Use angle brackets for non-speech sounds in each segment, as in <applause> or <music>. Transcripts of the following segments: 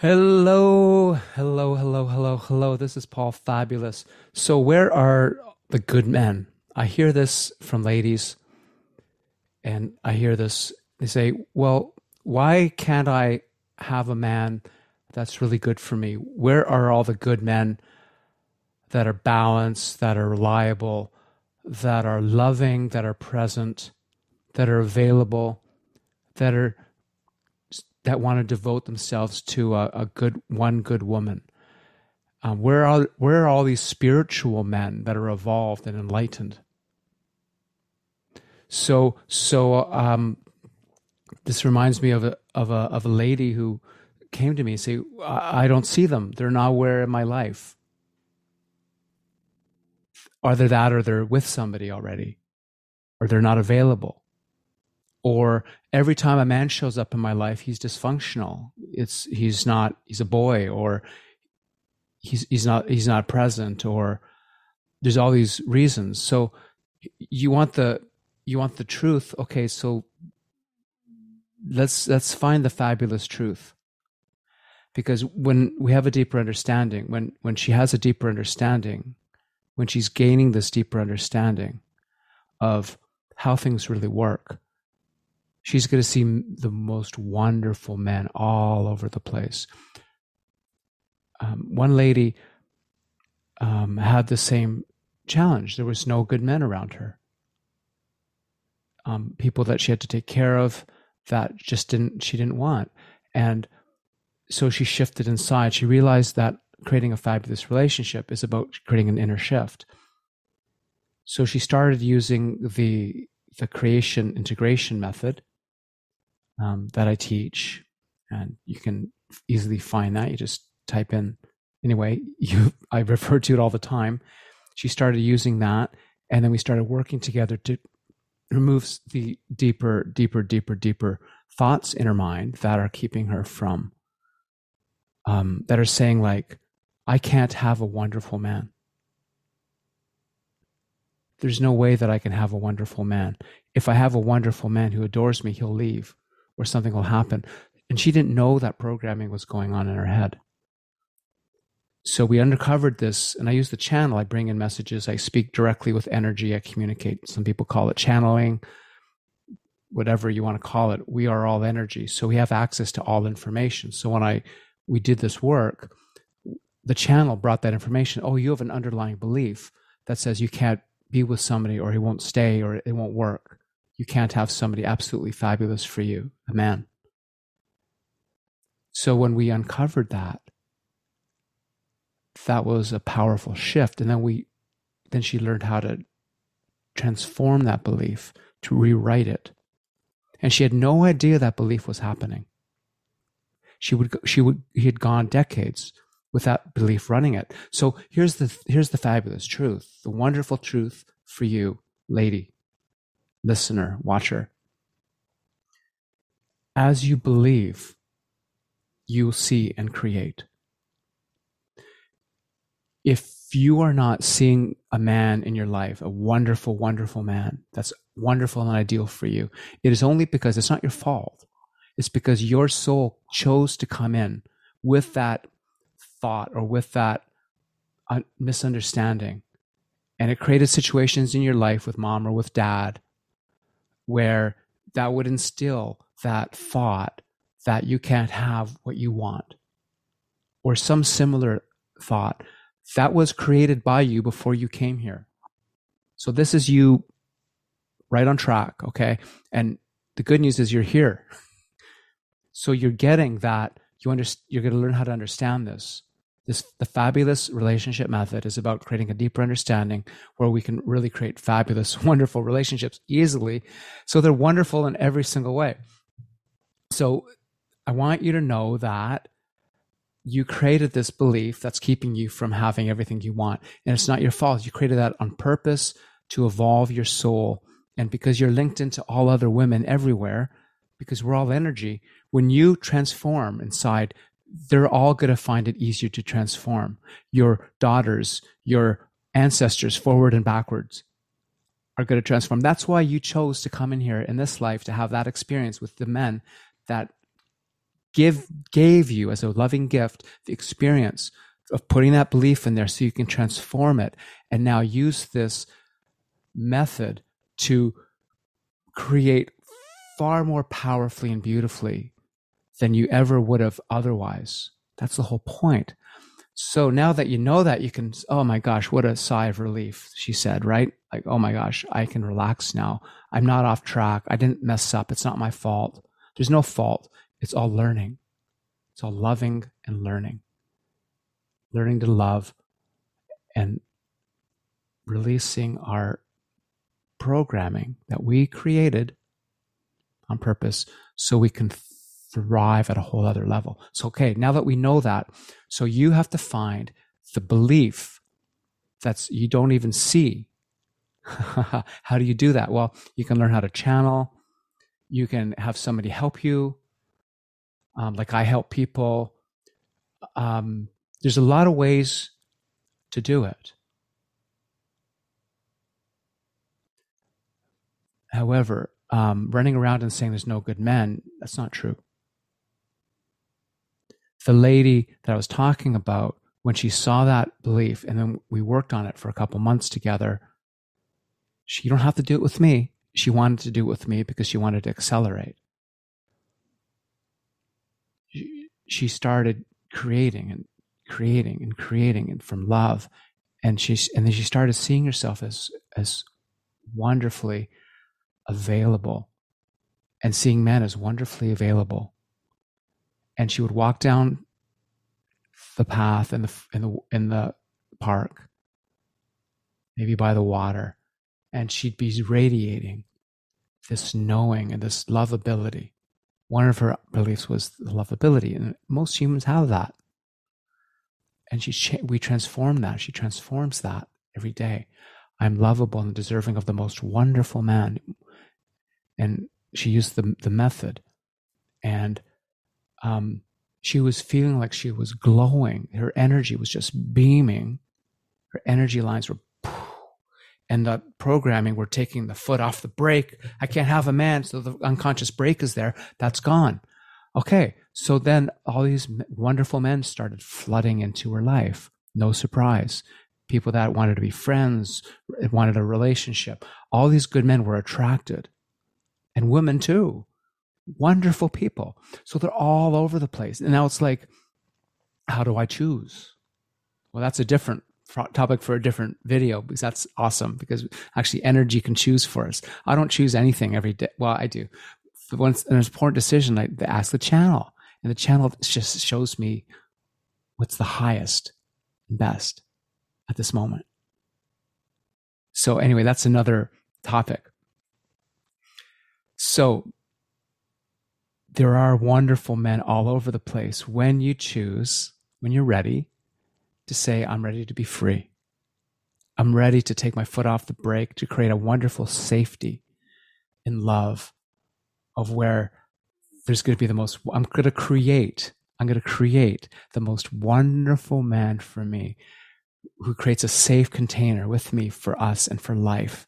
Hello, hello, hello, hello, hello. This is Paul Fabulous. So, where are the good men? I hear this from ladies, and I hear this. They say, Well, why can't I have a man that's really good for me? Where are all the good men that are balanced, that are reliable, that are loving, that are present, that are available, that are that want to devote themselves to a, a good one good woman? Um, where are where are all these spiritual men that are evolved and enlightened? So so um, this reminds me of a of a of a lady who came to me and say, I, don't see them. They're nowhere in my life. Are they that or they're with somebody already? Or they're not available? Or every time a man shows up in my life he's dysfunctional. It's he's not he's a boy or he's he's not he's not present or there's all these reasons. So you want the you want the truth. Okay so let's let's find the fabulous truth. Because when we have a deeper understanding when when she has a deeper understanding when she's gaining this deeper understanding of how things really work she's going to see the most wonderful men all over the place. Um, one lady um, had the same challenge. There was no good men around her. Um, people that she had to take care of that just didn't she didn't want, and so she shifted inside. She realized that creating a fabulous relationship is about creating an inner shift. So she started using the the creation integration method um, that I teach, and you can easily find that. You just type in anyway. <laughs> You I refer to it all the time. She started using that, and then we started working together to remove the deeper, deeper, deeper, deeper thoughts in her mind that are keeping her from, um, that are saying like, I can't have a wonderful man. There's no way that I can have a wonderful man. If I have a wonderful man who adores me, he'll leave or something will happen. And she didn't know that programming was going on in her head. So we uncovered this, and I use the channel. I bring in messages. I speak directly with energy. I communicate. Some people call it channeling, whatever you want to call it. We are all energy. So we have access to all information. So when I we did this work, the channel brought that information. Oh, you have an underlying belief that says you can't be with somebody or he won't stay or it won't work you can't have somebody absolutely fabulous for you, a man. So when we uncovered that, that was a powerful shift. And then we, then she learned how to transform that belief, to rewrite it. And she had no idea that belief was happening. She would, she would, he had gone decades with that belief running it. So here's the, here's the fabulous truth, the wonderful truth for you, lady listener, watcher. As you believe, you see and create. If you are not seeing a man in your life, a wonderful, wonderful man that's wonderful and ideal for you, it is only because it's not your fault. It's because your soul chose to come in with that thought or with that uh, misunderstanding. And it created situations in your life with mom or with dad where that would instill that thought that you can't have what you want or some similar thought that was created by you before you came here. So this is you right on track, okay? And the good news is you're here. <laughs> So you're getting that you under, you're going to learn how to understand this. This, the fabulous relationship method is about creating a deeper understanding where we can really create fabulous, <laughs> wonderful relationships easily. So they're wonderful in every single way. So I want you to know that you created this belief that's keeping you from having everything you want. And it's not your fault. You created that on purpose to evolve your soul. And because you're linked into all other women everywhere, because we're all energy, when you transform inside, they're all going to find it easier to transform. Your daughters, your ancestors, forward and backwards, are going to transform. That's why you chose to come in here in this life to have that experience with the men that give gave you as a loving gift the experience of putting that belief in there so you can transform it and now use this method to create far more powerfully and beautifully than you ever would have otherwise. That's the whole point. So now that you know that, you can, oh my gosh, what a sigh of relief, she said, right? Like, oh my gosh, I can relax now. I'm not off track. I didn't mess up. It's not my fault. There's no fault. It's all learning. It's all loving and learning. Learning to love and releasing our programming that we created on purpose so we can thrive at a whole other level. So, okay, now that we know that, so you have to find the belief that's you don't even see. <laughs> how do you do that? Well, you can learn how to channel. You can have somebody help you. Um, like I help people. Um, there's a lot of ways to do it. However, um, running around and saying there's no good men, that's not true. The lady that I was talking about, when she saw that belief, and then we worked on it for a couple months together, she, you don't have to do it with me. She wanted to do it with me because she wanted to accelerate. She, started creating and creating and creating and from love and she and then she started seeing herself as as wonderfully available and seeing men as wonderfully available. And she would walk down the path in the in the in the park, maybe by the water, and she'd be radiating this knowing and this lovability. One of her beliefs was the lovability, and most humans have that. And she we transform that. She transforms that every day. I'm lovable and deserving of the most wonderful man and she used the the method, and um, she was feeling like she was glowing. Her energy was just beaming. Her energy lines were, and the programming were taking the foot off the brake. I can't have a man, so the unconscious brake is there. That's gone. Okay, so then all these wonderful men started flooding into her life. No surprise. People that wanted to be friends, wanted a relationship. All these good men were attracted and women too. Wonderful people. So they're all over the place. And now it's like, how do I choose? Well, that's a different topic for a different video because that's awesome because actually energy can choose for us. I don't choose anything every day. Well, I do. But it's an important decision, I ask the channel, and the channel just shows me what's the highest and best at this moment. So, anyway, that's another topic. So there are wonderful men all over the place when you choose, when you're ready to say, I'm ready to be free. I'm ready to take my foot off the brake to create a wonderful safety in love of where there's going to be the most, I'm going to create, I'm going to create the most wonderful man for me who creates a safe container with me for us and for life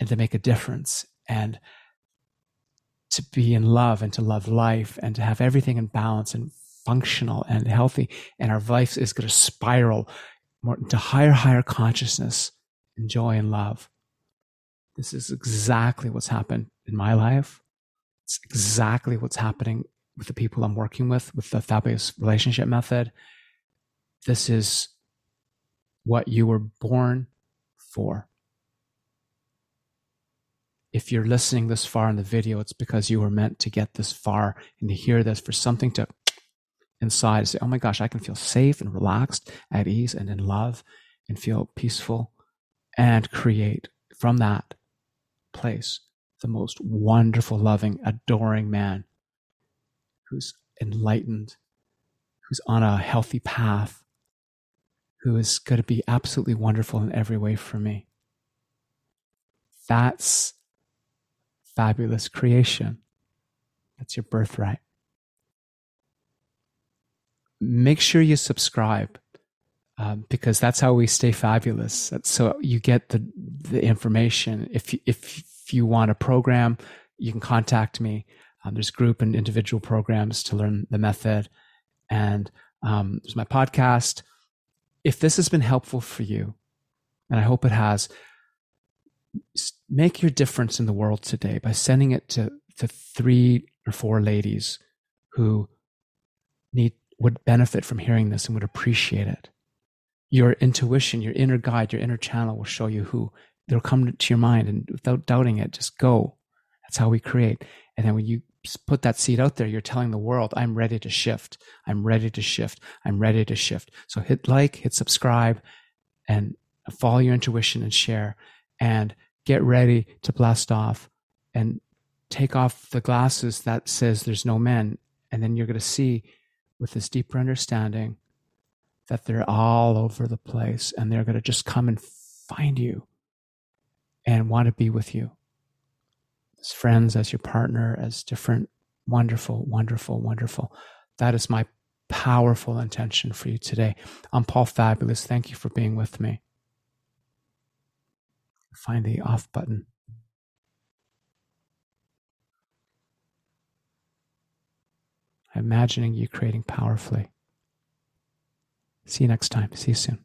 and to make a difference. And to be in love and to love life and to have everything in balance and functional and healthy. And our life is going to spiral more into higher, higher consciousness and joy and love. This is exactly what's happened in my life. It's exactly what's happening with the people I'm working with, with the fabulous relationship method. This is what you were born for if you're listening this far in the video, it's because you were meant to get this far and to hear this for something to <tsk> inside say, oh my gosh, I can feel safe and relaxed, at ease and in love and feel peaceful and create from that place the most wonderful, loving, adoring man who's enlightened, who's on a healthy path, who is going to be absolutely wonderful in every way for me. That's fabulous creation. That's your birthright. Make sure you subscribe um, because that's how we stay fabulous. So you get the the information. If you, if you want a program, you can contact me. Um, there's group and individual programs to learn the method. And um, there's my podcast. If this has been helpful for you, and I hope it has, make your difference in the world today by sending it to, to three or four ladies who need would benefit from hearing this and would appreciate it. Your intuition, your inner guide, your inner channel will show you who they'll come to your mind and without doubting it, just go. That's how we create. And then when you put that seed out there, you're telling the world, I'm ready to shift. I'm ready to shift. I'm ready to shift. So hit like, hit subscribe, and follow your intuition and share. And get ready to blast off and take off the glasses that says there's no men. And then you're going to see with this deeper understanding that they're all over the place and they're going to just come and find you and want to be with you as friends, as your partner, as different, wonderful, wonderful, wonderful. That is my powerful intention for you today. I'm Paul Fabulous. Thank you for being with me. Find the off button. imagining you creating powerfully. See you next time. See you soon.